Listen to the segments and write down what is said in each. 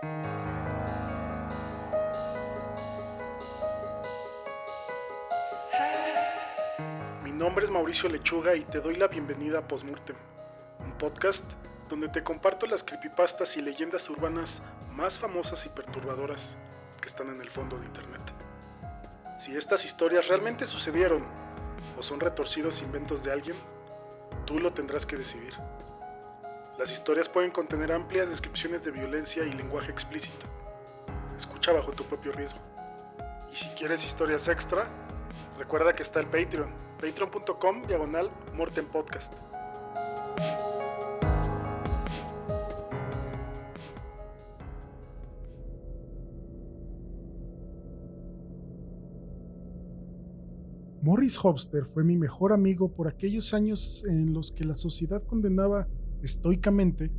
Mi nombre es Mauricio Lechuga y te doy la bienvenida a Postmortem, un podcast donde te comparto las creepypastas y leyendas urbanas más famosas y perturbadoras que están en el fondo de Internet. Si estas historias realmente sucedieron o son retorcidos inventos de alguien, tú lo tendrás que decidir. Las historias pueden contener amplias descripciones de violencia y lenguaje explícito. Escucha bajo tu propio riesgo. Y si quieres historias extra, recuerda que está el Patreon, patreon.com diagonal Morten Podcast. Morris Hobster fue mi mejor amigo por aquellos años en los que la sociedad condenaba estoicamente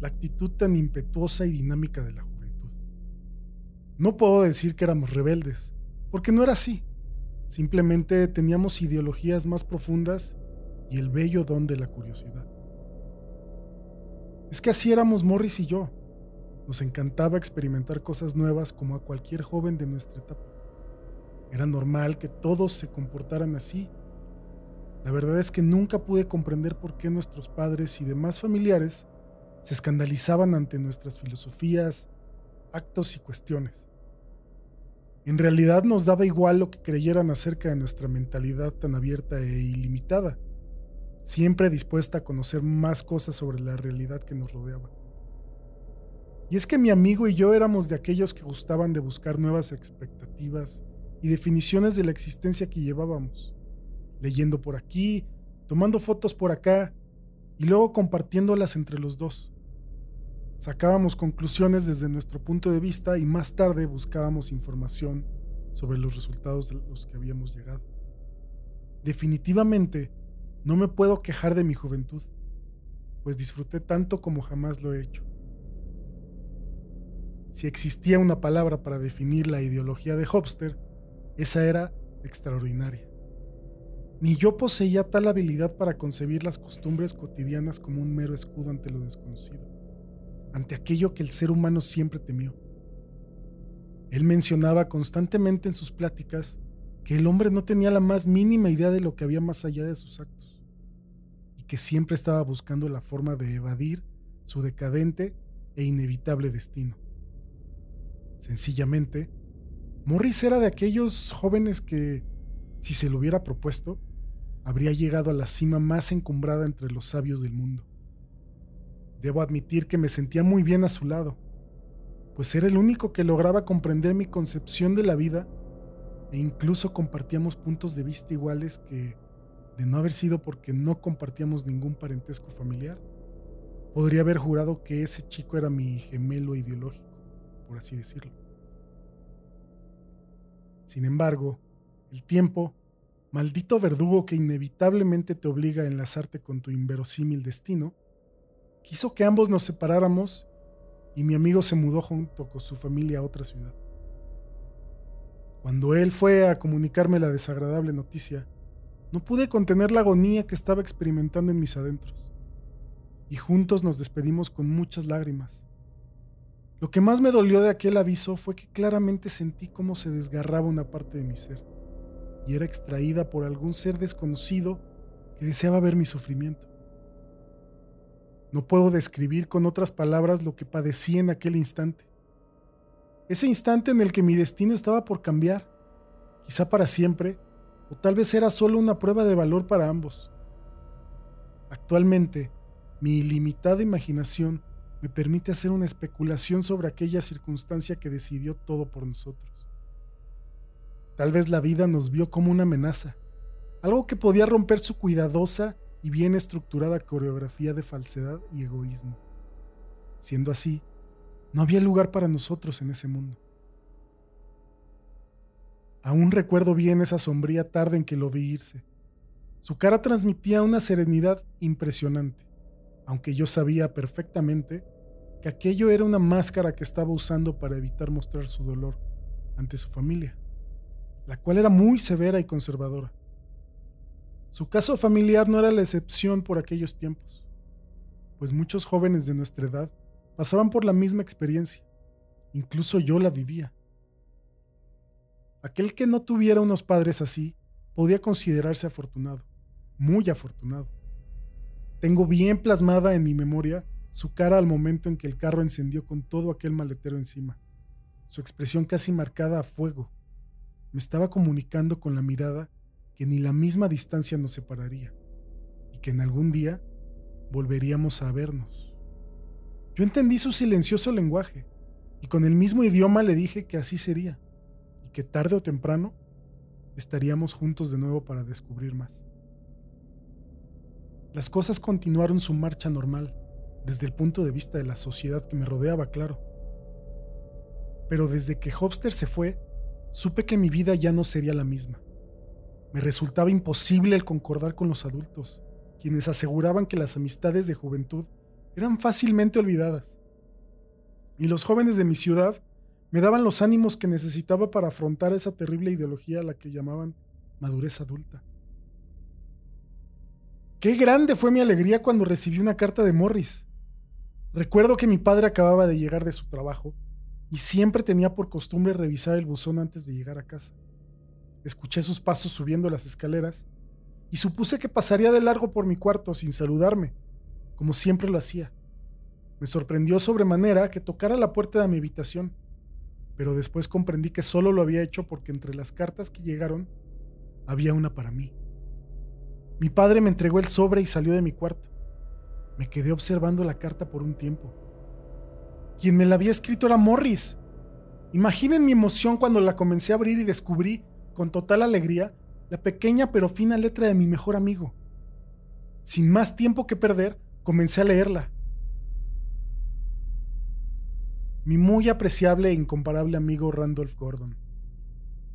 la actitud tan impetuosa y dinámica de la juventud. No puedo decir que éramos rebeldes, porque no era así. Simplemente teníamos ideologías más profundas y el bello don de la curiosidad. Es que así éramos Morris y yo. Nos encantaba experimentar cosas nuevas como a cualquier joven de nuestra etapa. Era normal que todos se comportaran así. La verdad es que nunca pude comprender por qué nuestros padres y demás familiares se escandalizaban ante nuestras filosofías, actos y cuestiones. En realidad nos daba igual lo que creyeran acerca de nuestra mentalidad tan abierta e ilimitada, siempre dispuesta a conocer más cosas sobre la realidad que nos rodeaba. Y es que mi amigo y yo éramos de aquellos que gustaban de buscar nuevas expectativas y definiciones de la existencia que llevábamos, leyendo por aquí, tomando fotos por acá y luego compartiéndolas entre los dos. Sacábamos conclusiones desde nuestro punto de vista y más tarde buscábamos información sobre los resultados de los que habíamos llegado. Definitivamente, no me puedo quejar de mi juventud, pues disfruté tanto como jamás lo he hecho. Si existía una palabra para definir la ideología de Hobster, esa era extraordinaria. Ni yo poseía tal habilidad para concebir las costumbres cotidianas como un mero escudo ante lo desconocido, ante aquello que el ser humano siempre temió. Él mencionaba constantemente en sus pláticas que el hombre no tenía la más mínima idea de lo que había más allá de sus actos, y que siempre estaba buscando la forma de evadir su decadente e inevitable destino. Sencillamente, Morris era de aquellos jóvenes que, si se lo hubiera propuesto, habría llegado a la cima más encumbrada entre los sabios del mundo. Debo admitir que me sentía muy bien a su lado, pues era el único que lograba comprender mi concepción de la vida e incluso compartíamos puntos de vista iguales que, de no haber sido porque no compartíamos ningún parentesco familiar, podría haber jurado que ese chico era mi gemelo ideológico, por así decirlo. Sin embargo, el tiempo, maldito verdugo que inevitablemente te obliga a enlazarte con tu inverosímil destino, quiso que ambos nos separáramos y mi amigo se mudó junto con su familia a otra ciudad. Cuando él fue a comunicarme la desagradable noticia, no pude contener la agonía que estaba experimentando en mis adentros, y juntos nos despedimos con muchas lágrimas. Lo que más me dolió de aquel aviso fue que claramente sentí cómo se desgarraba una parte de mi ser, y era extraída por algún ser desconocido que deseaba ver mi sufrimiento. No puedo describir con otras palabras lo que padecí en aquel instante. Ese instante en el que mi destino estaba por cambiar, quizá para siempre, o tal vez era solo una prueba de valor para ambos. Actualmente, mi ilimitada imaginación me permite hacer una especulación sobre aquella circunstancia que decidió todo por nosotros. Tal vez la vida nos vio como una amenaza, algo que podía romper su cuidadosa y bien estructurada coreografía de falsedad y egoísmo. Siendo así, no había lugar para nosotros en ese mundo. Aún recuerdo bien esa sombría tarde en que lo vi irse. Su cara transmitía una serenidad impresionante, aunque yo sabía perfectamente que aquello era una máscara que estaba usando para evitar mostrar su dolor ante su familia, la cual era muy severa y conservadora. Su caso familiar no era la excepción por aquellos tiempos, pues muchos jóvenes de nuestra edad pasaban por la misma experiencia, incluso yo la vivía. Aquel que no tuviera unos padres así podía considerarse afortunado, muy afortunado. Tengo bien plasmada en mi memoria su cara al momento en que el carro encendió con todo aquel maletero encima, su expresión casi marcada a fuego. Me estaba comunicando con la mirada que ni la misma distancia nos separaría y que en algún día volveríamos a vernos. Yo entendí su silencioso lenguaje y con el mismo idioma le dije que así sería y que tarde o temprano estaríamos juntos de nuevo para descubrir más. Las cosas continuaron su marcha normal, desde el punto de vista de la sociedad que me rodeaba, claro. Pero desde que Hopster se fue, supe que mi vida ya no sería la misma. Me resultaba imposible el concordar con los adultos, quienes aseguraban que las amistades de juventud eran fácilmente olvidadas. Y los jóvenes de mi ciudad me daban los ánimos que necesitaba para afrontar esa terrible ideología a la que llamaban madurez adulta. Qué grande fue mi alegría cuando recibí una carta de Morris. Recuerdo que mi padre acababa de llegar de su trabajo y siempre tenía por costumbre revisar el buzón antes de llegar a casa. Escuché sus pasos subiendo las escaleras y supuse que pasaría de largo por mi cuarto sin saludarme, como siempre lo hacía. Me sorprendió sobremanera que tocara la puerta de mi habitación pero después comprendí que solo lo había hecho porque entre las cartas que llegaron había una para mí. Mi padre me entregó el sobre y salió de mi cuarto. Me quedé observando la carta por un tiempo. Quien me la había escrito era Morris. Imaginen mi emoción cuando la comencé a abrir y descubrí, con total alegría, la pequeña pero fina letra de mi mejor amigo. Sin más tiempo que perder, comencé a leerla. mi muy apreciable e incomparable amigo Randolph Gordon.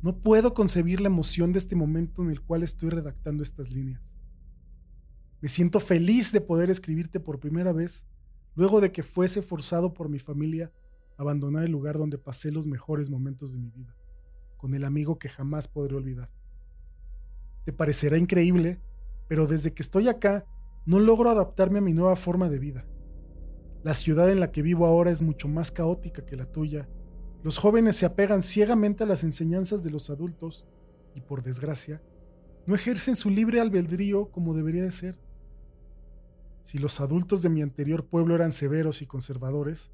No puedo concebir la emoción de este momento en el cual estoy redactando estas líneas. Me siento feliz de poder escribirte por primera vez, luego de que fuese forzado por mi familia a abandonar el lugar donde pasé los mejores momentos de mi vida, con el amigo que jamás podré olvidar. Te parecerá increíble, pero desde que estoy acá no logro adaptarme a mi nueva forma de vida. La ciudad en la que vivo ahora es mucho más caótica que la tuya. Los jóvenes se apegan ciegamente a las enseñanzas de los adultos y, por desgracia, no ejercen su libre albedrío como debería de ser. Si los adultos de mi anterior pueblo eran severos y conservadores,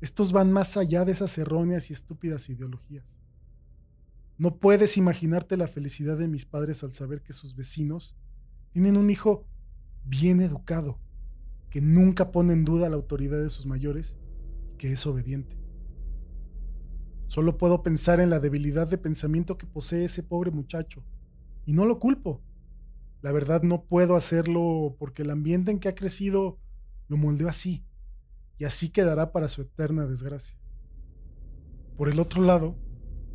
estos van más allá de esas erróneas y estúpidas ideologías. No puedes imaginarte la felicidad de mis padres al saber que sus vecinos tienen un hijo bien educado, que nunca pone en duda la autoridad de sus mayores y que es obediente. Solo puedo pensar en la debilidad de pensamiento que posee ese pobre muchacho, y no lo culpo. La verdad no puedo hacerlo porque el ambiente en que ha crecido lo moldeó así, y así quedará para su eterna desgracia. Por el otro lado,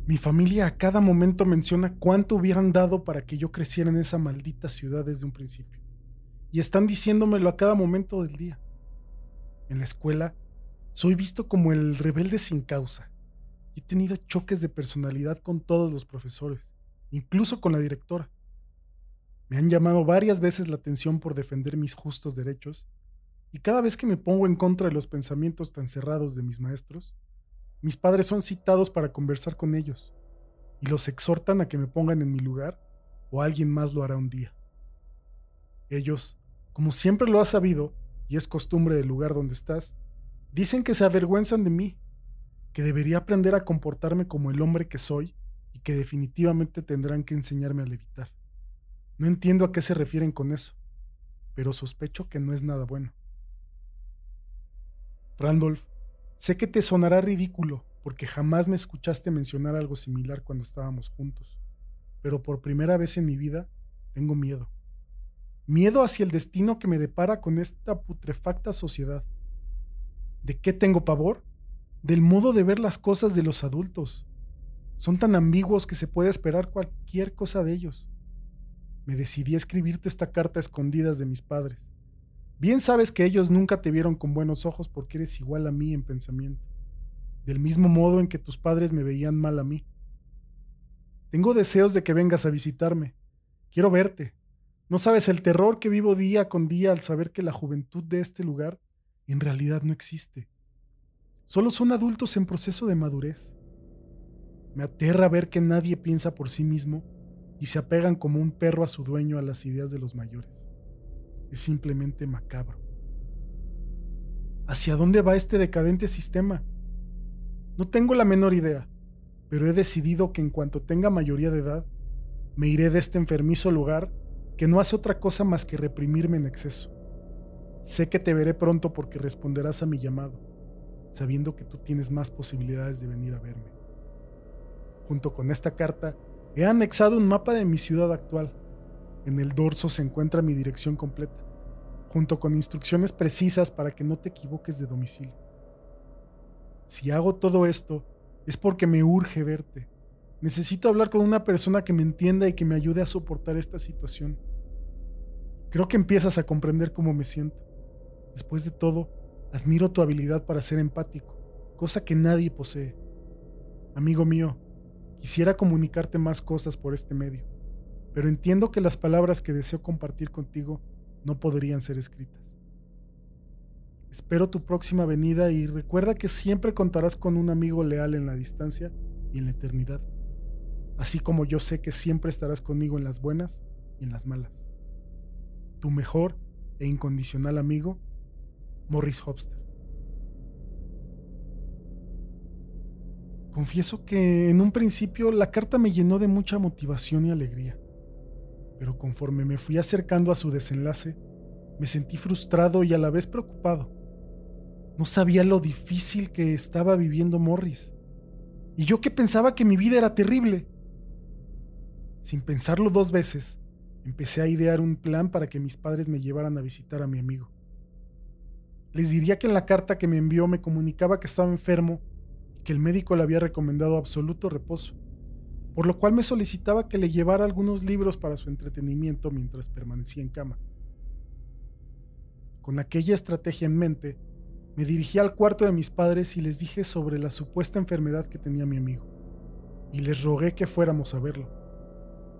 mi familia a cada momento menciona cuánto hubieran dado para que yo creciera en esa maldita ciudad desde un principio y están diciéndomelo a cada momento del día. En la escuela soy visto como el rebelde sin causa he tenido choques de personalidad con todos los profesores, incluso con la directora. Me han llamado varias veces la atención por defender mis justos derechos y cada vez que me pongo en contra de los pensamientos tan cerrados de mis maestros, mis padres son citados para conversar con ellos y los exhortan a que me pongan en mi lugar o alguien más lo hará un día. Ellos como siempre lo has sabido, y es costumbre del lugar donde estás, dicen que se avergüenzan de mí, que debería aprender a comportarme como el hombre que soy y que definitivamente tendrán que enseñarme a levitar. No entiendo a qué se refieren con eso, pero sospecho que no es nada bueno. Randolph, sé que te sonará ridículo porque jamás me escuchaste mencionar algo similar cuando estábamos juntos, pero por primera vez en mi vida tengo miedo miedo hacia el destino que me depara con esta putrefacta sociedad. ¿De qué tengo pavor? Del modo de ver las cosas de los adultos. Son tan ambiguos que se puede esperar cualquier cosa de ellos. Me decidí a escribirte esta carta a escondidas de mis padres. Bien sabes que ellos nunca te vieron con buenos ojos porque eres igual a mí en pensamiento, del mismo modo en que tus padres me veían mal a mí. Tengo deseos de que vengas a visitarme. Quiero verte, no sabes el terror que vivo día con día al saber que la juventud de este lugar en realidad no existe. solo son adultos en proceso de madurez. Me aterra ver que nadie piensa por sí mismo y se apegan como un perro a su dueño a las ideas de los mayores. Es simplemente macabro. ¿Hacia dónde va este decadente sistema? No tengo la menor idea, pero he decidido que en cuanto tenga mayoría de edad, me iré de este enfermizo lugar que no hace otra cosa más que reprimirme en exceso. Sé que te veré pronto porque responderás a mi llamado, sabiendo que tú tienes más posibilidades de venir a verme. Junto con esta carta, he anexado un mapa de mi ciudad actual. En el dorso se encuentra mi dirección completa, junto con instrucciones precisas para que no te equivoques de domicilio. Si hago todo esto, es porque me urge verte. Necesito hablar con una persona que me entienda y que me ayude a soportar esta situación. Creo que empiezas a comprender cómo me siento. Después de todo, admiro tu habilidad para ser empático, cosa que nadie posee. Amigo mío, Quisiera comunicarte más cosas por este medio, pero entiendo que las palabras que deseo compartir contigo no podrían ser escritas. Espero tu próxima venida y recuerda que siempre contarás con un amigo leal en la distancia y en la eternidad, así como yo sé que siempre estarás conmigo en las buenas y en las malas. Tu mejor e incondicional amigo, Morris Hobster. Confieso que en un principio la carta me llenó de mucha motivación y alegría, pero conforme me fui acercando a su desenlace, me sentí frustrado y a la vez preocupado. No sabía lo difícil que estaba viviendo Morris, y yo que pensaba que mi vida era terrible. Sin pensarlo dos veces, empecé a idear un plan para que mis padres me llevaran a visitar a mi amigo. Les diría que en la carta que me envió me comunicaba que estaba enfermo que el médico le había recomendado absoluto reposo, por lo cual me solicitaba que le llevara algunos libros para su entretenimiento mientras permanecía en cama. Con aquella estrategia en mente, me dirigí al cuarto de mis padres y les dije sobre la supuesta enfermedad que tenía mi amigo, y les rogué que fuéramos a verlo.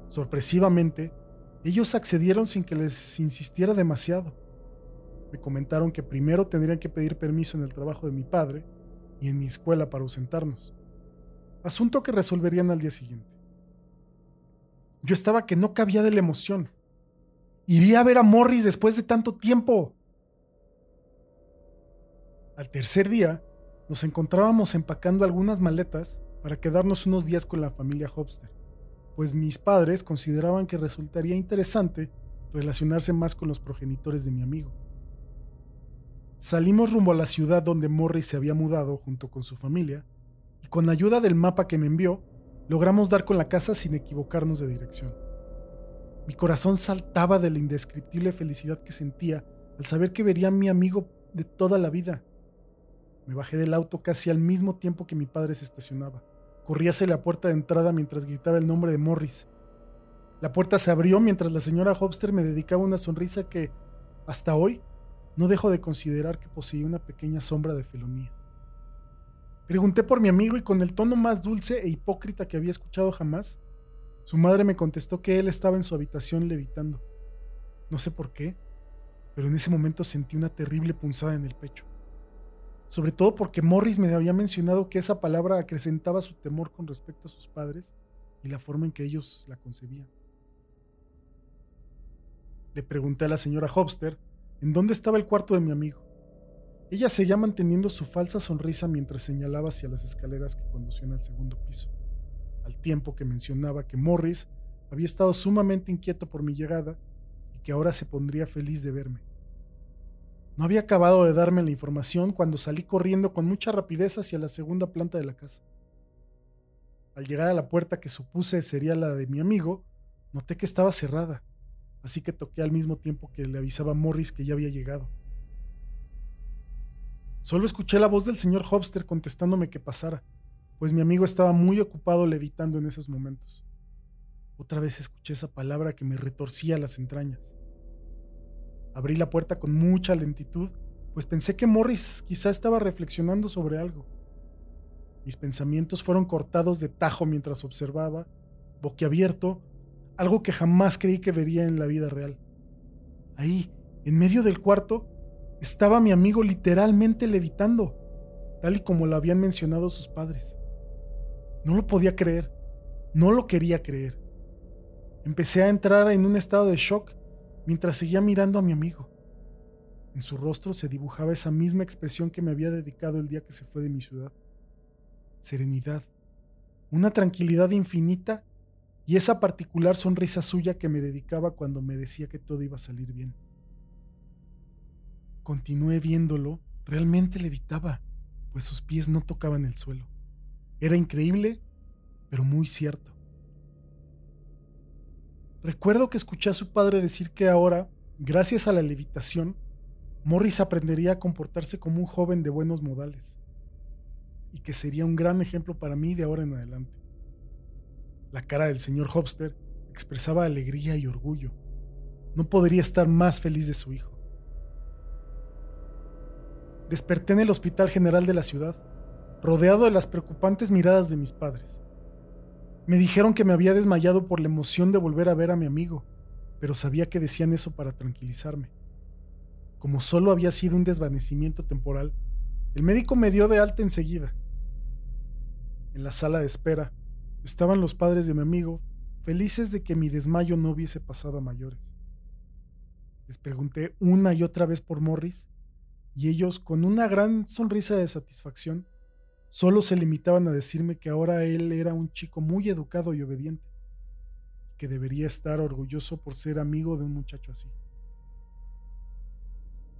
Sorpresivamente, ellos accedieron sin que les insistiera demasiado. Me comentaron que primero tendrían que pedir permiso en el trabajo de mi padre y en mi escuela para ausentarnos. Asunto que resolverían al día siguiente. Yo estaba que no cabía de la emoción. Iría a ver a Morris después de tanto tiempo. Al tercer día, nos encontrábamos empacando algunas maletas para quedarnos unos días con la familia Hobster, pues mis padres consideraban que resultaría interesante relacionarse más con los progenitores de mi amigo. Salimos rumbo a la ciudad donde Morris se había mudado junto con su familia, y con ayuda del mapa que me envió, logramos dar con la casa sin equivocarnos de dirección. Mi corazón saltaba de la indescriptible felicidad que sentía al saber que vería a mi amigo de toda la vida. Me bajé del auto casi al mismo tiempo que mi padre se estacionaba. Corrí hacia la puerta de entrada mientras gritaba el nombre de Morris. La puerta se abrió mientras la señora Hobster me dedicaba una sonrisa que, hasta hoy, no dejo de considerar que poseía una pequeña sombra de felonía. Pregunté por mi amigo y con el tono más dulce e hipócrita que había escuchado jamás, su madre me contestó que él estaba en su habitación levitando. No sé por qué, pero en ese momento sentí una terrible punzada en el pecho. Sobre todo porque Morris me había mencionado que esa palabra acrecentaba su temor con respecto a sus padres y la forma en que ellos la concebían. Le pregunté a la señora Hobster en dónde estaba el cuarto de mi amigo. Ella seguía manteniendo su falsa sonrisa mientras señalaba hacia las escaleras que conducían al segundo piso, al tiempo que mencionaba que Morris había estado sumamente inquieto por mi llegada y que ahora se pondría feliz de verme. No había acabado de darme la información cuando salí corriendo con mucha rapidez hacia la segunda planta de la casa. Al llegar a la puerta que supuse sería la de mi amigo, noté que estaba cerrada así que toqué al mismo tiempo que le avisaba a Morris que ya había llegado. Solo escuché la voz del señor Hobster contestándome que pasara, pues mi amigo estaba muy ocupado levitando en esos momentos. Otra vez escuché esa palabra que me retorcía las entrañas. Abrí la puerta con mucha lentitud, pues pensé que Morris quizá estaba reflexionando sobre algo. Mis pensamientos fueron cortados de tajo mientras observaba, boquiabierto, algo que jamás creí que vería en la vida real. Ahí, en medio del cuarto, estaba mi amigo literalmente levitando. tal y como lo habían mencionado sus padres. No lo podía creer, no lo quería creer. Empecé a entrar en un estado de shock mientras seguía mirando a mi amigo. En su rostro se dibujaba esa misma expresión que me había dedicado el día que se fue de mi ciudad. Serenidad, una tranquilidad infinita y esa particular sonrisa suya que me dedicaba cuando me decía que todo iba a salir bien. Continué viéndolo, realmente levitaba, pues sus pies no tocaban el suelo. Era increíble, pero muy cierto. Recuerdo que escuché a su padre decir que ahora, gracias a la levitación, Morris aprendería a comportarse como un joven de buenos modales y que sería un gran ejemplo para mí de ahora en adelante. La cara del señor Hopster expresaba alegría y orgullo. No podría estar más feliz de su hijo. Desperté en el Hospital General de la ciudad, rodeado de las preocupantes miradas de mis padres. Me dijeron que me había desmayado por la emoción de volver a ver a mi amigo, pero sabía que decían eso para tranquilizarme. Como solo había sido un desvanecimiento temporal, el médico me dio de alta enseguida. En la sala de espera estaban los padres de mi amigo, felices de que mi desmayo no hubiese pasado a mayores. Les pregunté una y otra vez por Morris, y ellos, con una gran sonrisa de satisfacción, solo se limitaban a decirme que ahora él era un chico muy educado y obediente, que debería estar orgulloso por ser amigo de un muchacho así.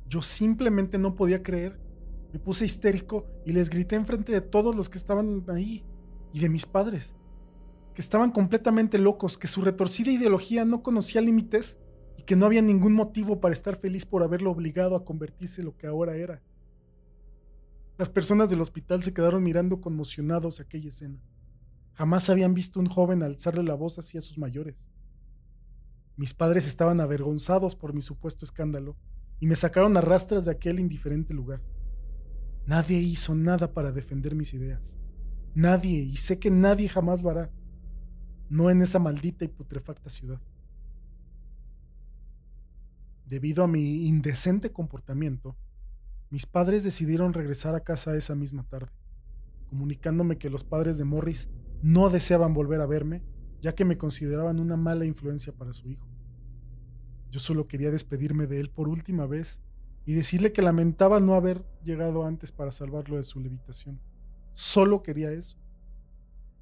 Yo simplemente no podía creer. Me puse histérico y les grité enfrente de todos los que estaban ahí y de mis padres, estaban completamente locos, que su retorcida ideología no conocía límites y que no había ningún motivo para estar feliz por haberlo obligado a convertirse en lo que ahora era. Las personas del hospital se quedaron mirando conmocionados aquella escena. Jamás habían visto un joven alzarle la voz así a sus mayores. Mis padres estaban avergonzados por mi supuesto escándalo y me sacaron a rastras de aquel indiferente lugar. Nadie hizo nada para defender mis ideas. Nadie, y sé que nadie jamás lo hará. No en esa maldita y putrefacta ciudad. Debido a mi indecente comportamiento, mis padres decidieron regresar a casa esa misma tarde, comunicándome que los padres de Morris no deseaban volver a verme, ya que me consideraban una mala influencia para su hijo. Yo solo quería despedirme de él por última vez y decirle que lamentaba no haber llegado antes para salvarlo de su levitación. Solo quería eso.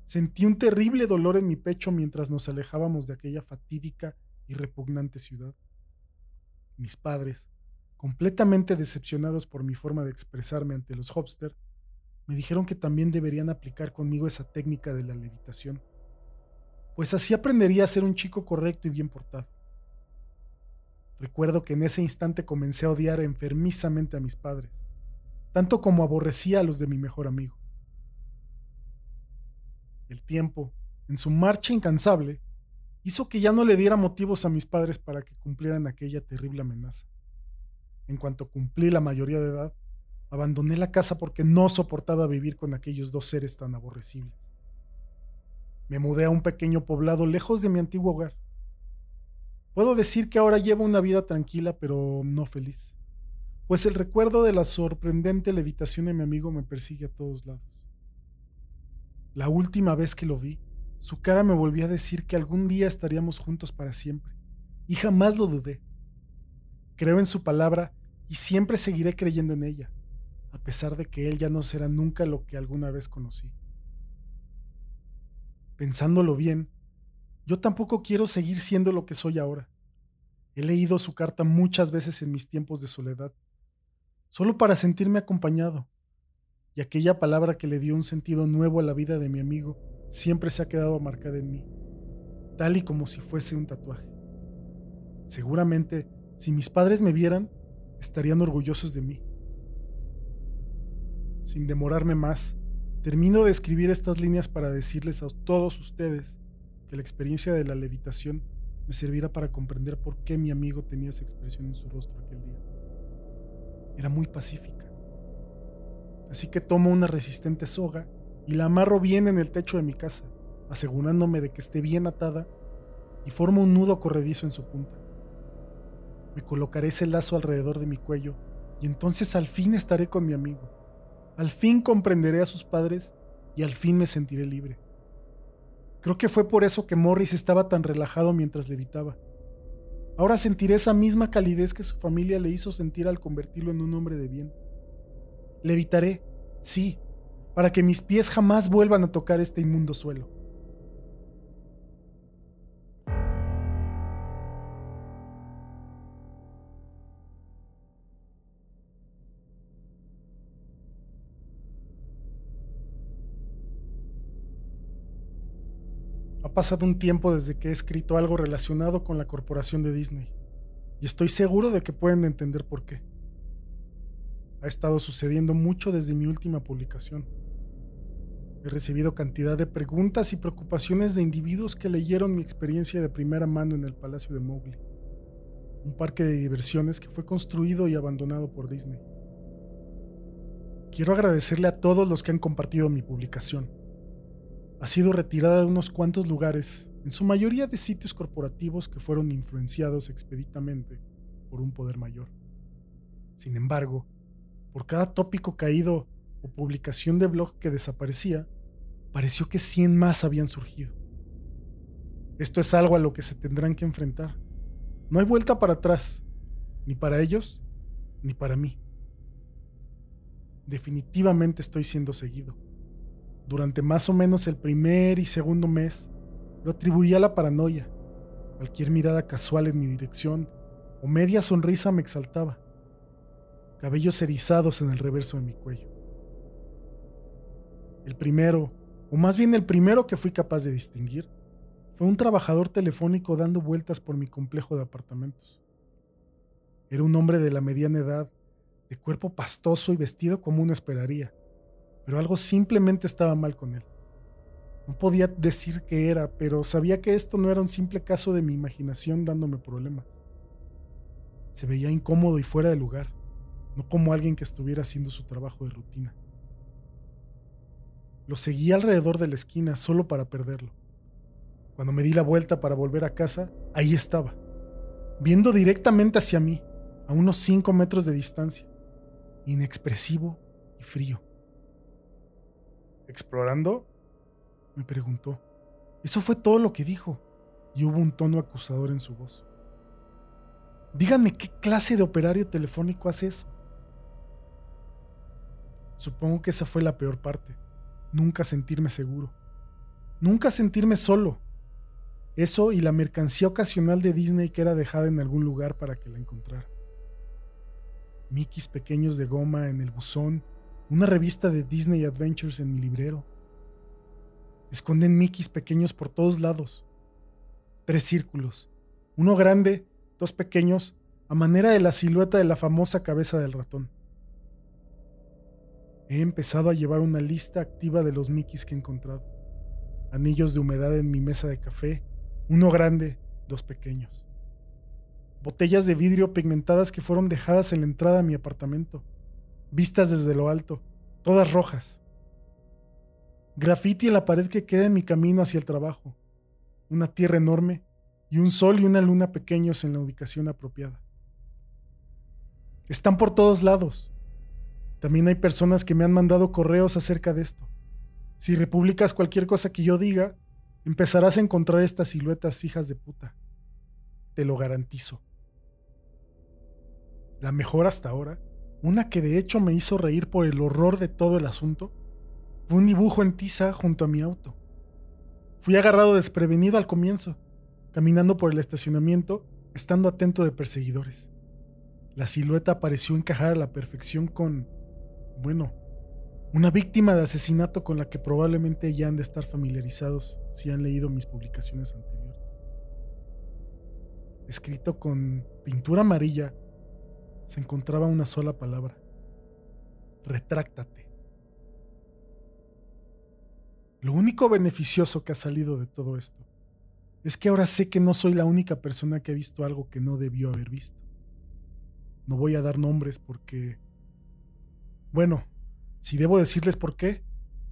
Sentí un terrible dolor en mi pecho mientras nos alejábamos de aquella fatídica y repugnante ciudad. Mis padres, completamente decepcionados por mi forma de expresarme ante los Hopster, me dijeron que también deberían aplicar conmigo esa técnica de la levitación, pues así aprendería a ser un chico correcto y bien portado. Recuerdo que en ese instante comencé a odiar enfermizamente a mis padres, tanto como aborrecía a los de mi mejor amigo. El tiempo, en su marcha incansable, hizo que ya no le diera motivos a mis padres para que cumplieran aquella terrible amenaza. En cuanto cumplí la mayoría de edad, abandoné la casa porque no soportaba vivir con aquellos dos seres tan aborrecibles. Me mudé a un pequeño poblado lejos de mi antiguo hogar Puedo decir que ahora llevo una vida tranquila pero no feliz, pues el recuerdo de la sorprendente levitación de mi amigo me persigue a todos lados. La última vez que lo vi, su cara me volvió a decir que algún día estaríamos juntos para siempre, y jamás lo dudé. Creo en su palabra y siempre seguiré creyendo en ella, a pesar de que él ya no será nunca lo que alguna vez conocí. Pensándolo bien, yo tampoco quiero seguir siendo lo que soy ahora. He leído su carta muchas veces en mis tiempos de soledad, solo para sentirme acompañado, y aquella palabra que le dio un sentido nuevo a la vida de mi amigo siempre se ha quedado marcada en mí, tal y como si fuese un tatuaje. Seguramente, si mis padres me vieran, estarían orgullosos de mí. Sin demorarme más, termino de escribir estas líneas para decirles a todos ustedes que la experiencia de la levitación me servirá para comprender por qué mi amigo tenía esa expresión en su rostro aquel día. Era muy pacífica. Así que tomo una resistente soga y la amarro bien en el techo de mi casa, asegurándome de que esté bien atada y formo un nudo corredizo en su punta. Me colocaré ese lazo alrededor de mi cuello y entonces al fin estaré con mi amigo, Al fin comprenderé a sus padres y al fin me sentiré libre. Creo que fue por eso que Morris estaba tan relajado mientras levitaba. Ahora sentiré esa misma calidez que su familia le hizo sentir al convertirlo en un hombre de bien. Levitaré, sí, para que mis pies jamás vuelvan a tocar este inmundo suelo. Ha pasado un tiempo desde que he escrito algo relacionado con la corporación de Disney, y estoy seguro de que pueden entender por qué. Ha estado sucediendo mucho desde mi última publicación. He recibido cantidad de preguntas y preocupaciones de individuos que leyeron mi experiencia de primera mano en el Palacio de Mowgli, un parque de diversiones que fue construido y abandonado por Disney. Quiero agradecerle a todos los que han compartido mi publicación ha sido retirada de unos cuantos lugares, en su mayoría de sitios corporativos que fueron influenciados expeditamente por un poder mayor. Sin embargo, por cada tópico caído o publicación de blog que desaparecía, pareció que 100 más habían surgido. Esto es algo a lo que se tendrán que enfrentar. No hay vuelta para atrás, ni para ellos, ni para mí. Definitivamente estoy siendo seguido durante más o menos el primer y segundo mes, lo atribuía a la paranoia. Cualquier mirada casual en mi dirección o media sonrisa me exaltaba. Cabellos erizados en el reverso de mi cuello. El primero, o más bien el primero que fui capaz de distinguir, fue un trabajador telefónico dando vueltas por mi complejo de apartamentos. Era un hombre de la mediana edad, de cuerpo pastoso y vestido como uno esperaría pero algo simplemente estaba mal con él. No podía decir qué era, pero sabía que esto no era un simple caso de mi imaginación dándome problemas. Se veía incómodo y fuera de lugar, no como alguien que estuviera haciendo su trabajo de rutina. Lo seguí alrededor de la esquina solo para perderlo. Cuando me di la vuelta para volver a casa, ahí estaba, viendo directamente hacia mí, a unos 5 metros de distancia, inexpresivo y frío. ¿Explorando? Me preguntó. Eso fue todo lo que dijo, y hubo un tono acusador en su voz. Díganme qué clase de operario telefónico hace eso. Supongo que esa fue la peor parte. Nunca sentirme seguro. Nunca sentirme solo. Eso y la mercancía ocasional de Disney que era dejada en algún lugar para que la encontrara. Mickeys pequeños de goma en el buzón una revista de Disney Adventures en mi librero. Esconden Mickeys pequeños por todos lados. Tres círculos, uno grande, dos pequeños, a manera de la silueta de la famosa cabeza del ratón. He empezado a llevar una lista activa de los Mickeys que he encontrado. Anillos de humedad en mi mesa de café, uno grande, dos pequeños. Botellas de vidrio pigmentadas que fueron dejadas en la entrada a mi apartamento vistas desde lo alto, todas rojas. Grafiti en la pared que queda en mi camino hacia el trabajo, una tierra enorme y un sol y una luna pequeños en la ubicación apropiada. Están por todos lados. También hay personas que me han mandado correos acerca de esto. Si republicas cualquier cosa que yo diga, empezarás a encontrar estas siluetas hijas de puta. Te lo garantizo. La mejor hasta ahora una que de hecho me hizo reír por el horror de todo el asunto, fue un dibujo en tiza junto a mi auto. Fui agarrado desprevenido al comienzo, caminando por el estacionamiento, estando atento de perseguidores. La silueta pareció encajar a la perfección con, bueno, una víctima de asesinato con la que probablemente ya han de estar familiarizados si han leído mis publicaciones anteriores. Escrito con pintura amarilla se encontraba una sola palabra. Retráctate. Lo único beneficioso que ha salido de todo esto es que ahora sé que no soy la única persona que ha visto algo que no debió haber visto. No voy a dar nombres porque... Bueno, si debo decirles por qué,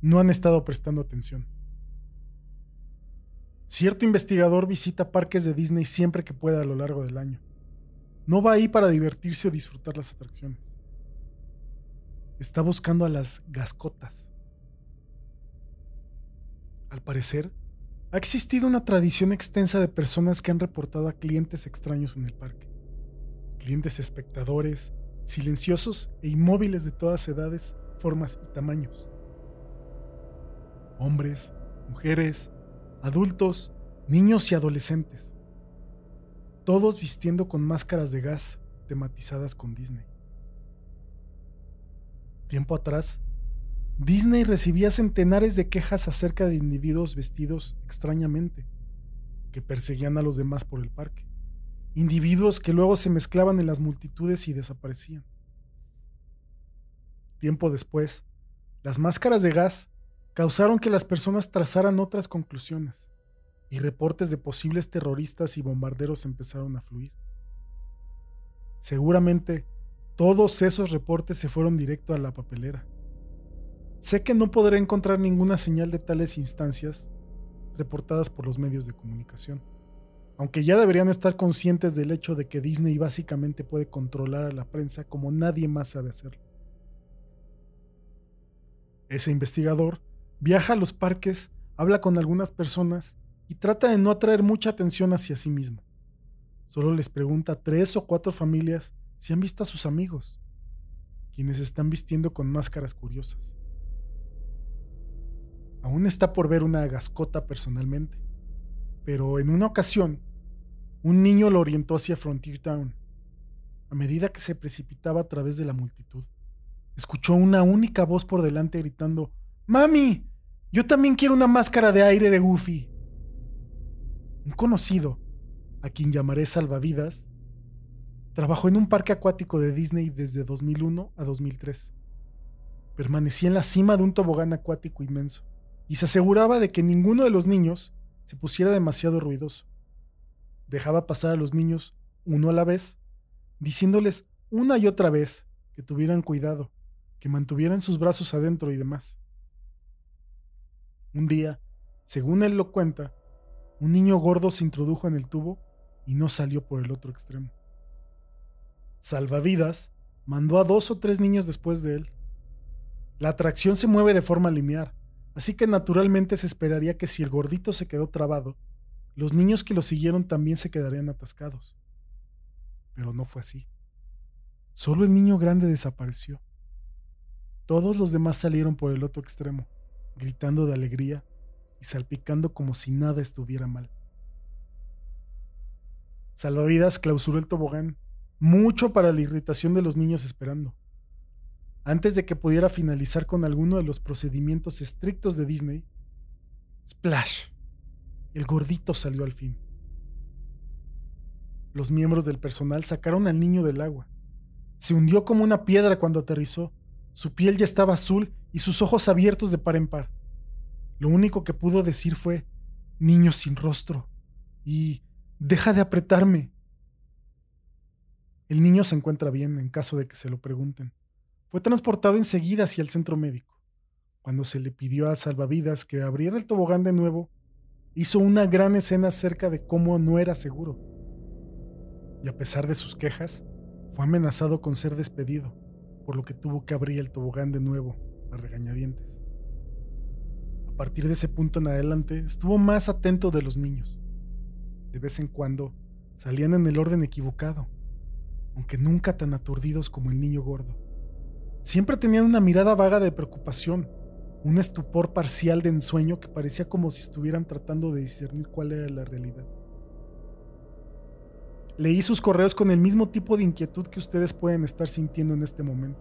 no han estado prestando atención. Cierto investigador visita parques de Disney siempre que pueda a lo largo del año. No va ahí para divertirse o disfrutar las atracciones. está buscando a las gascotas. Al parecer, ha existido una tradición extensa de personas que han reportado a clientes extraños en el parque. Clientes espectadores, silenciosos e inmóviles de todas edades, formas y tamaños. Hombres, mujeres, adultos, niños y adolescentes. Todos vistiendo con máscaras de gas tematizadas con Disney. Tiempo atrás, Disney recibía centenares de quejas acerca de individuos vestidos extrañamente, que perseguían a los demás por el parque. Individuos que luego se mezclaban en las multitudes y desaparecían. Tiempo después, las máscaras de gas causaron que las personas trazaran otras conclusiones y reportes de posibles terroristas y bombarderos empezaron a fluir. Seguramente todos esos reportes se fueron directo a la papelera. Sé que no podré encontrar ninguna señal de tales instancias reportadas por los medios de comunicación, aunque ya deberían estar conscientes del hecho de que Disney básicamente puede controlar a la prensa como nadie más sabe hacerlo. Ese investigador viaja a los parques, habla con algunas personas y trata de no atraer mucha atención hacia sí mismo. Solo les pregunta a tres o cuatro familias si han visto a sus amigos, quienes están vistiendo con máscaras curiosas. Aún está por ver una gascota personalmente, pero en una ocasión, un niño lo orientó hacia Frontier Town. A medida que se precipitaba a través de la multitud, escuchó una única voz por delante gritando, ¡Mami! Yo también quiero una máscara de aire de Goofy. Un conocido, a quien llamaré Salvavidas, trabajó en un parque acuático de Disney desde 2001 a 2003. Permanecía en la cima de un tobogán acuático inmenso y se aseguraba de que ninguno de los niños se pusiera demasiado ruidoso. Dejaba pasar a los niños uno a la vez, diciéndoles una y otra vez que tuvieran cuidado, que mantuvieran sus brazos adentro y demás. Un día, según él lo cuenta, un niño gordo se introdujo en el tubo y no salió por el otro extremo. Salvavidas mandó a dos o tres niños después de él. La atracción se mueve de forma lineal, así que naturalmente se esperaría que si el gordito se quedó trabado, los niños que lo siguieron también se quedarían atascados. Pero no fue así. Solo el niño grande desapareció. Todos los demás salieron por el otro extremo, gritando de alegría y salpicando como si nada estuviera mal. Salvavidas clausuró el tobogán, mucho para la irritación de los niños esperando. Antes de que pudiera finalizar con alguno de los procedimientos estrictos de Disney, Splash, el gordito salió al fin. Los miembros del personal sacaron al niño del agua. Se hundió como una piedra cuando aterrizó. Su piel ya estaba azul y sus ojos abiertos de par en par. Lo único que pudo decir fue, niño sin rostro, y deja de apretarme. El niño se encuentra bien en caso de que se lo pregunten. Fue transportado enseguida hacia el centro médico. Cuando se le pidió a salvavidas que abriera el tobogán de nuevo, hizo una gran escena acerca de cómo no era seguro. Y a pesar de sus quejas, fue amenazado con ser despedido, por lo que tuvo que abrir el tobogán de nuevo a regañadientes. A partir de ese punto en adelante, estuvo más atento de los niños. De vez en cuando, salían en el orden equivocado, aunque nunca tan aturdidos como el niño gordo. Siempre tenían una mirada vaga de preocupación, un estupor parcial de ensueño que parecía como si estuvieran tratando de discernir cuál era la realidad. Leí sus correos con el mismo tipo de inquietud que ustedes pueden estar sintiendo en este momento.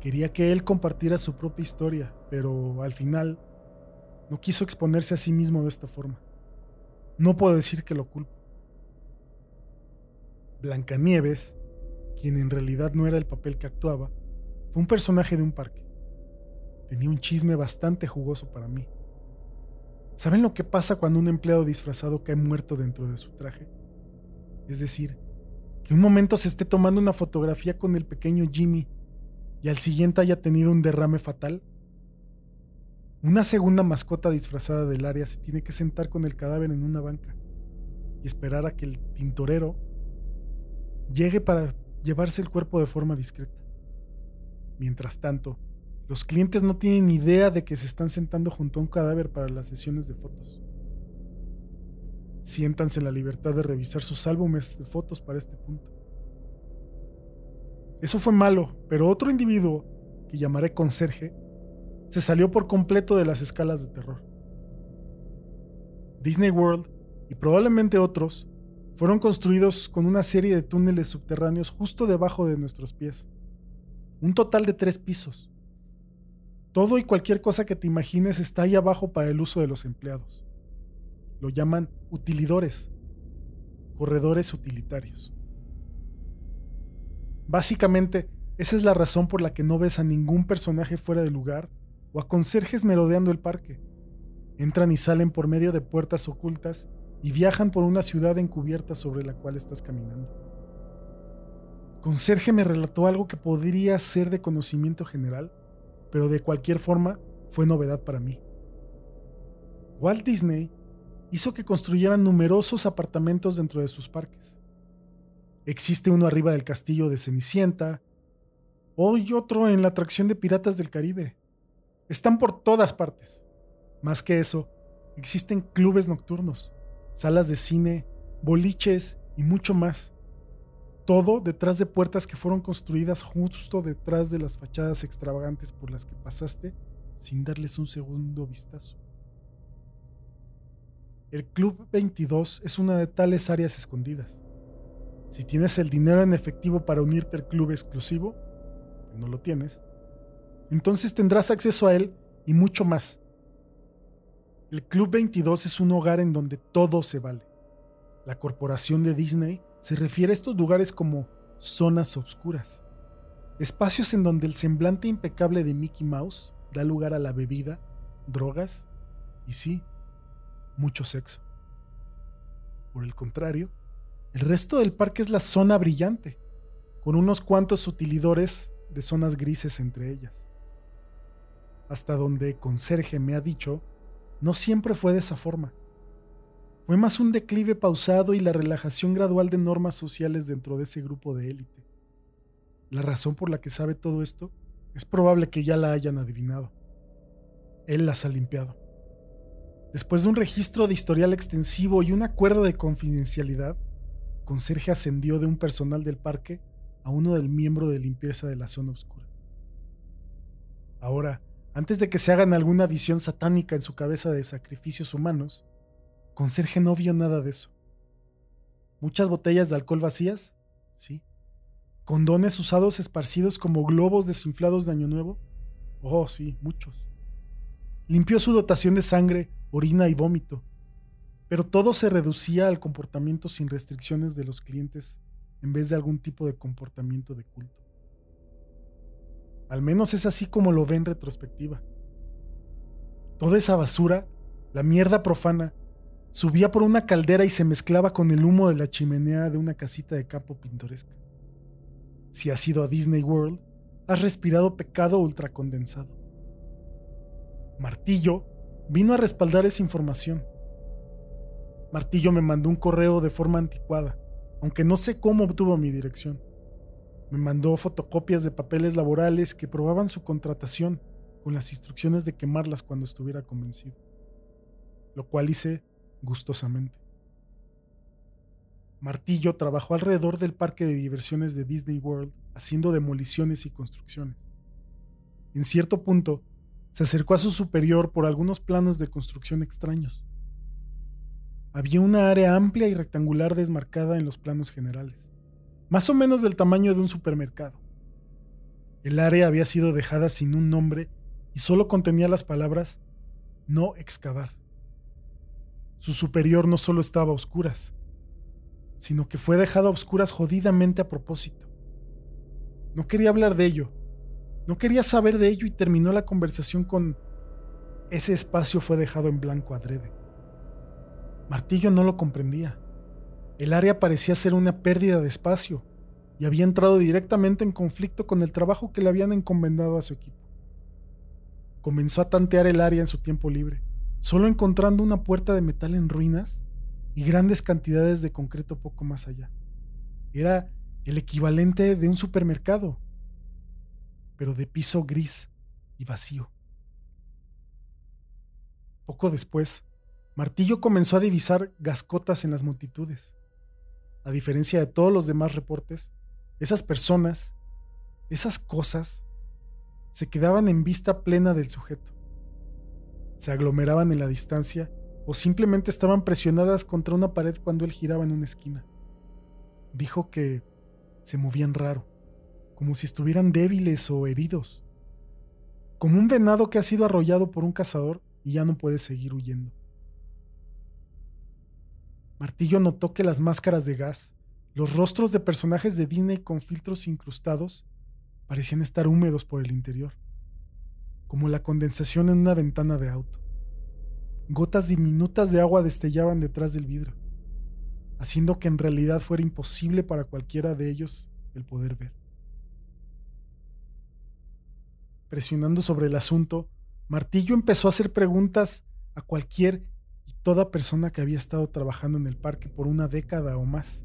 Quería que él compartiera su propia historia, pero al final no quiso exponerse a sí mismo de esta forma. No puedo decir que lo culpo. Blancanieves, quien en realidad no era el papel que actuaba, fue un personaje de un parque. Tenía un chisme bastante jugoso para mí. ¿Saben lo que pasa cuando un empleado disfrazado cae muerto dentro de su traje? Es decir, que un momento se esté tomando una fotografía con el pequeño Jimmy y al siguiente haya tenido un derrame fatal? Una segunda mascota disfrazada del área se tiene que sentar con el cadáver en una banca y esperar a que el tintorero llegue para llevarse el cuerpo de forma discreta. Mientras tanto, los clientes no tienen idea de que se están sentando junto a un cadáver para las sesiones de fotos. Siéntanse en la libertad de revisar sus álbumes de fotos para este punto. Eso fue malo, pero otro individuo, que llamaré conserje, se salió por completo de las escalas de terror. Disney World y probablemente otros fueron construidos con una serie de túneles subterráneos justo debajo de nuestros pies. Un total de tres pisos. Todo y cualquier cosa que te imagines está ahí abajo para el uso de los empleados. Lo llaman utilidores, corredores utilitarios. Básicamente, esa es la razón por la que no ves a ningún personaje fuera de lugar o a conserjes merodeando el parque. Entran y salen por medio de puertas ocultas y viajan por una ciudad encubierta sobre la cual estás caminando. Conserje me relató algo que podría ser de conocimiento general, pero de cualquier forma fue novedad para mí. Walt Disney hizo que construyeran numerosos apartamentos dentro de sus parques. Existe uno arriba del castillo de Cenicienta, hoy otro en la atracción de Piratas del Caribe. Están por todas partes. Más que eso, existen clubes nocturnos, salas de cine, boliches y mucho más. Todo detrás de puertas que fueron construidas justo detrás de las fachadas extravagantes por las que pasaste sin darles un segundo vistazo. El Club 22 es una de tales áreas escondidas. Si tienes el dinero en efectivo para unirte al club exclusivo, que no lo tienes, entonces tendrás acceso a él y mucho más. El Club 22 es un hogar en donde todo se vale. La corporación de Disney se refiere a estos lugares como zonas obscuras, espacios en donde el semblante impecable de Mickey Mouse da lugar a la bebida, drogas y sí, mucho sexo. Por el contrario, el resto del parque es la zona brillante, con unos cuantos utilidores de zonas grises entre ellas. Hasta donde Conserje me ha dicho, no siempre fue de esa forma. Fue más un declive pausado y la relajación gradual de normas sociales dentro de ese grupo de élite. La razón por la que sabe todo esto es probable que ya la hayan adivinado. Él las ha limpiado. Después de un registro de historial extensivo y un acuerdo de confidencialidad, Conserje ascendió de un personal del parque a uno del miembro de limpieza de la zona oscura. Ahora, antes de que se hagan alguna visión satánica en su cabeza de sacrificios humanos, Conserje no vio nada de eso. ¿Muchas botellas de alcohol vacías? Sí. ¿Condones usados esparcidos como globos desinflados de Año Nuevo? Oh, sí, muchos. Limpió su dotación de sangre, orina y vómito, pero todo se reducía al comportamiento sin restricciones de los clientes en vez de algún tipo de comportamiento de culto. Al menos es así como lo ve en retrospectiva. Toda esa basura, la mierda profana, subía por una caldera y se mezclaba con el humo de la chimenea de una casita de campo pintoresca. Si has ido a Disney World, has respirado pecado ultracondensado. Martillo vino a respaldar esa información. Martillo me mandó un correo de forma anticuada, aunque no sé cómo obtuvo mi dirección. Me mandó fotocopias de papeles laborales que probaban su contratación con las instrucciones de quemarlas cuando estuviera convencido, lo cual hice gustosamente. Martillo trabajó alrededor del parque de diversiones de Disney World haciendo demoliciones y construcciones. En cierto punto, se acercó a su superior por algunos planos de construcción extraños. Había una área amplia y rectangular desmarcada en los planos generales más o menos del tamaño de un supermercado. El área había sido dejada sin un nombre y solo contenía las palabras no excavar. Su superior no solo estaba a oscuras, sino que fue dejado a oscuras jodidamente a propósito. No quería hablar de ello, no quería saber de ello y terminó la conversación con ese espacio fue dejado en blanco adrede. Martillo no lo comprendía. El área parecía ser una pérdida de espacio y había entrado directamente en conflicto con el trabajo que le habían encomendado a su equipo. Comenzó a tantear el área en su tiempo libre, solo encontrando una puerta de metal en ruinas y grandes cantidades de concreto poco más allá. Era el equivalente de un supermercado. pero de piso gris y vacío. Poco después, Martillo comenzó a divisar gascotas en las multitudes. A diferencia de todos los demás reportes, esas personas, esas cosas, se quedaban en vista plena del sujeto. Se aglomeraban en la distancia o simplemente estaban presionadas contra una pared cuando él giraba en una esquina. Dijo que se movían raro, como si estuvieran débiles o heridos, como un venado que ha sido arrollado por un cazador y ya no puede seguir huyendo. Martillo notó que las máscaras de gas, los rostros de personajes de Disney con filtros incrustados, parecían estar húmedos por el interior, como la condensación en una ventana de auto. Gotas diminutas de agua destellaban detrás del vidrio, haciendo que en realidad fuera imposible para cualquiera de ellos el poder ver. Presionando sobre el asunto, Martillo empezó a hacer preguntas a cualquier y toda persona que había estado trabajando en el parque por una década o más.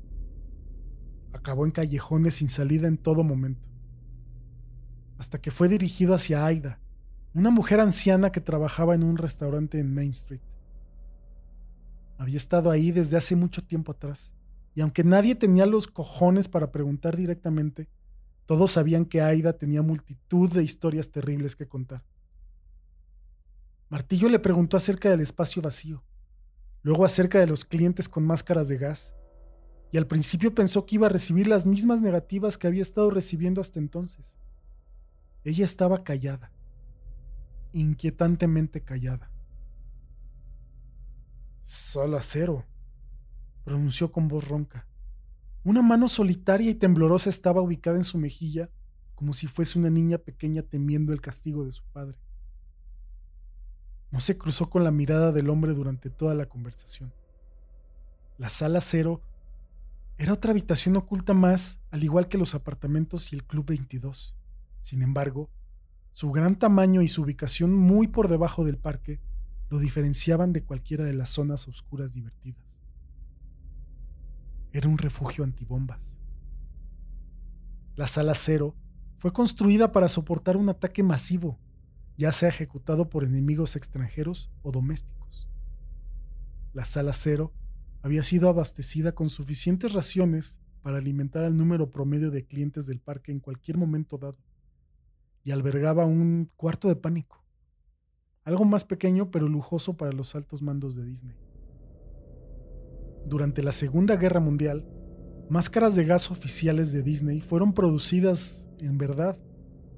Acabó en callejones sin salida en todo momento. Hasta que fue dirigido hacia Aida, una mujer anciana que trabajaba en un restaurante en Main Street. Había estado ahí desde hace mucho tiempo atrás, y aunque nadie tenía los cojones para preguntar directamente, todos sabían que Aida tenía multitud de historias terribles que contar. Martillo le preguntó acerca del espacio vacío, luego acerca de los clientes con máscaras de gas, y al principio pensó que iba a recibir las mismas negativas que había estado recibiendo hasta entonces. Ella estaba callada, inquietantemente callada. Solo acero, pronunció con voz ronca. Una mano solitaria y temblorosa estaba ubicada en su mejilla, como si fuese una niña pequeña temiendo el castigo de su padre. No se cruzó con la mirada del hombre durante toda la conversación. La sala cero era otra habitación oculta más, al igual que los apartamentos y el Club 22. Sin embargo, su gran tamaño y su ubicación muy por debajo del parque lo diferenciaban de cualquiera de las zonas oscuras divertidas. Era un refugio antibombas. La sala cero fue construida para soportar un ataque masivo ya sea ejecutado por enemigos extranjeros o domésticos. La sala cero había sido abastecida con suficientes raciones para alimentar al número promedio de clientes del parque en cualquier momento dado, y albergaba un cuarto de pánico, algo más pequeño pero lujoso para los altos mandos de Disney. Durante la Segunda Guerra Mundial, máscaras de gas oficiales de Disney fueron producidas en verdad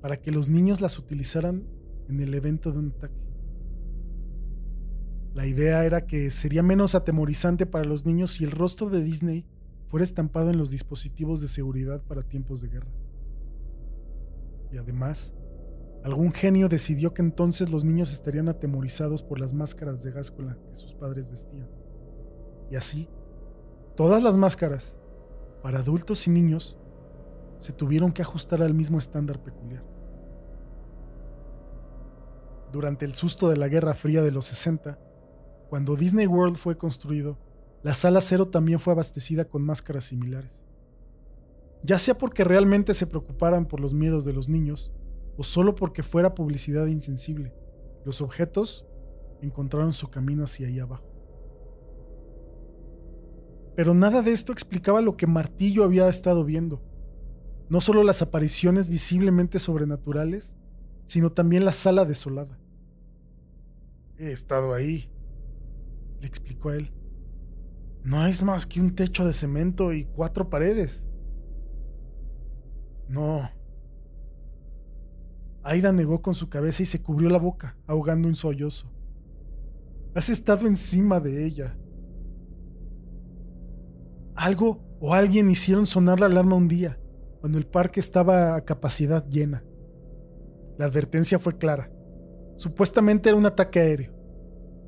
para que los niños las utilizaran en el evento de un ataque. La idea era que sería menos atemorizante para los niños si el rostro de Disney fuera estampado en los dispositivos de seguridad para tiempos de guerra. Y además, algún genio decidió que entonces los niños estarían atemorizados por las máscaras de las que sus padres vestían. Y así, todas las máscaras, para adultos y niños, se tuvieron que ajustar al mismo estándar peculiar durante el susto de la Guerra Fría de los 60, cuando Disney World fue construido, la sala cero también fue abastecida con máscaras similares. Ya sea porque realmente se preocuparan por los miedos de los niños, o solo porque fuera publicidad insensible, los objetos encontraron su camino hacia ahí abajo. Pero nada de esto explicaba lo que Martillo había estado viendo. No solo las apariciones visiblemente sobrenaturales, sino también la sala desolada. He estado ahí, le explicó a él. No es más que un techo de cemento y cuatro paredes. No. Aida negó con su cabeza y se cubrió la boca, ahogando un sollozo. Has estado encima de ella. Algo o alguien hicieron sonar la alarma un día, cuando el parque estaba a capacidad llena. La advertencia fue clara. Supuestamente era un ataque aéreo.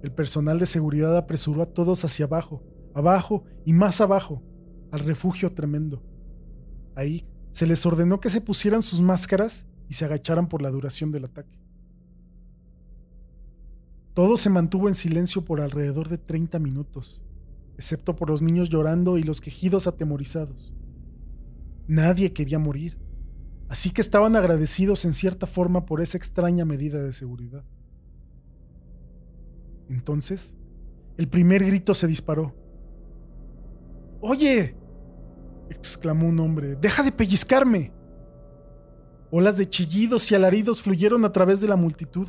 El personal de seguridad apresuró a todos hacia abajo, abajo y más abajo, al refugio tremendo. Ahí se les ordenó que se pusieran sus máscaras y se agacharan por la duración del ataque. Todo se mantuvo en silencio por alrededor de 30 minutos, excepto por los niños llorando y los quejidos atemorizados. Nadie quería morir. así que estaban agradecidos en cierta forma por esa extraña medida de seguridad. Entonces, el primer grito se disparó. ¡Oye! Exclamó un hombre. ¡Deja de pellizcarme! Olas de chillidos y alaridos fluyeron a través de la multitud,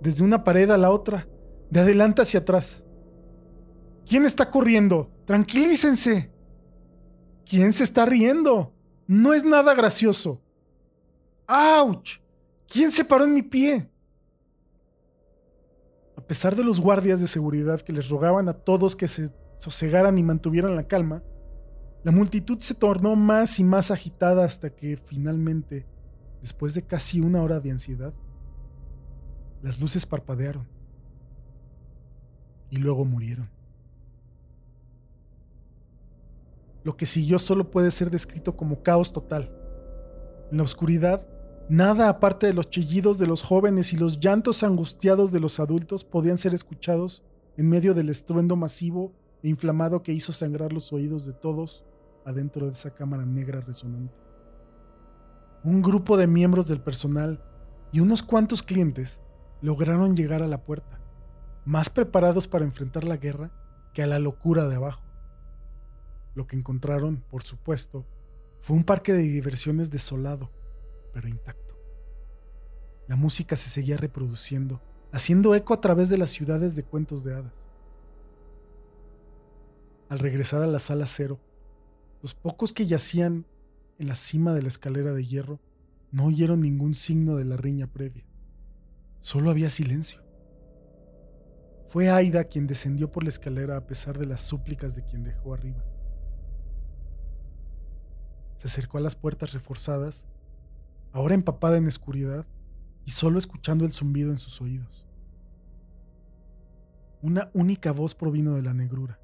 desde una pared a la otra, de adelante hacia atrás. ¿Quién está corriendo? Tranquilícense. ¿Quién se está riendo? No es nada gracioso. ¡Auch! ¿Quién se paró en mi pie? A pesar de los guardias de seguridad que les rogaban a todos que se sosegaran y mantuvieran la calma, la multitud se tornó más y más agitada hasta que finalmente, después de casi una hora de ansiedad, las luces parpadearon y luego murieron. Lo que siguió solo puede ser descrito como caos total. En la oscuridad, nada aparte de los chillidos de los jóvenes y los llantos angustiados de los adultos podían ser escuchados en medio del estruendo masivo e inflamado que hizo sangrar los oídos de todos adentro de esa cámara negra resonante. Un grupo de miembros del personal y unos cuantos clientes lograron llegar a la puerta, más preparados para enfrentar la guerra que a la locura de abajo. Lo que encontraron, por supuesto, fue un parque de diversiones desolado, pero intacto. La música se seguía reproduciendo, haciendo eco a través de las ciudades de cuentos de hadas. Al regresar a la sala cero, los pocos que yacían en la cima de la escalera de hierro no oyeron ningún signo de la riña previa. Solo había silencio. Fue Aida quien descendió por la escalera a pesar de las súplicas de quien dejó arriba. Se acercó a las puertas reforzadas, ahora empapada en oscuridad y solo escuchando el zumbido en sus oídos. Una única voz provino de la negrura.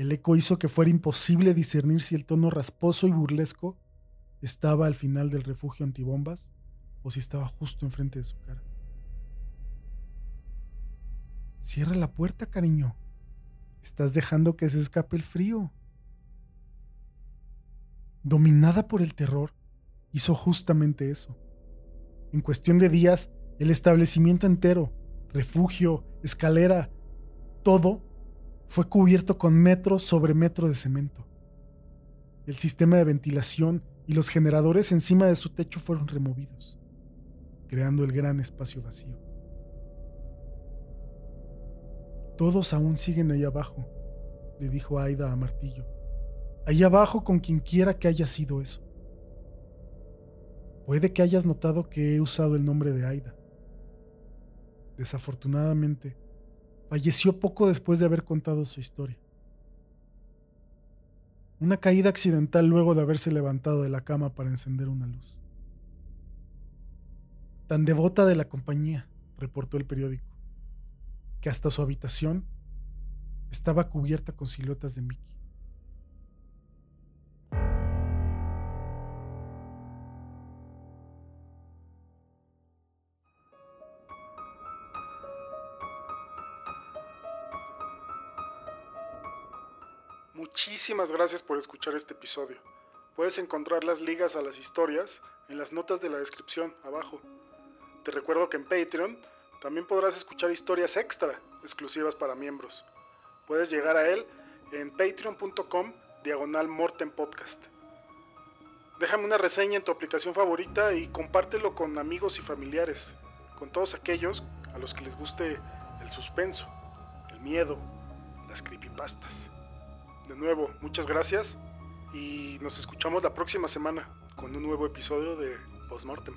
El eco hizo que fuera imposible discernir si el tono rasposo y burlesco estaba al final del refugio antibombas o si estaba justo enfrente de su cara. Cierra la puerta, cariño. Estás dejando que se escape el frío. Dominada por el terror, hizo justamente eso. En cuestión de días, el establecimiento entero, refugio, escalera, todo fue cubierto con metro sobre metro de cemento. El sistema de ventilación y los generadores encima de su techo fueron removidos, creando el gran espacio vacío. Todos aún siguen ahí abajo, le dijo Aida a Martillo. Ahí abajo con quien quiera que haya sido eso. Puede que hayas notado que he usado el nombre de Aida. Desafortunadamente, falleció poco después de haber contado su historia. Una caída accidental luego de haberse levantado de la cama para encender una luz. Tan devota de la compañía, reportó el periódico, que hasta su habitación estaba cubierta con siluetas de Mickey. Muchísimas gracias por escuchar este episodio. Puedes encontrar las ligas a las historias en las notas de la descripción abajo. Te recuerdo que en Patreon también podrás escuchar historias extra exclusivas para miembros. Puedes llegar a él en patreon.com diagonal Morten Podcast. Déjame una reseña en tu aplicación favorita y compártelo con amigos y familiares, con todos aquellos a los que les guste el suspenso, el miedo, las creepypastas. De nuevo, muchas gracias y nos escuchamos la próxima semana con un nuevo episodio de Postmortem.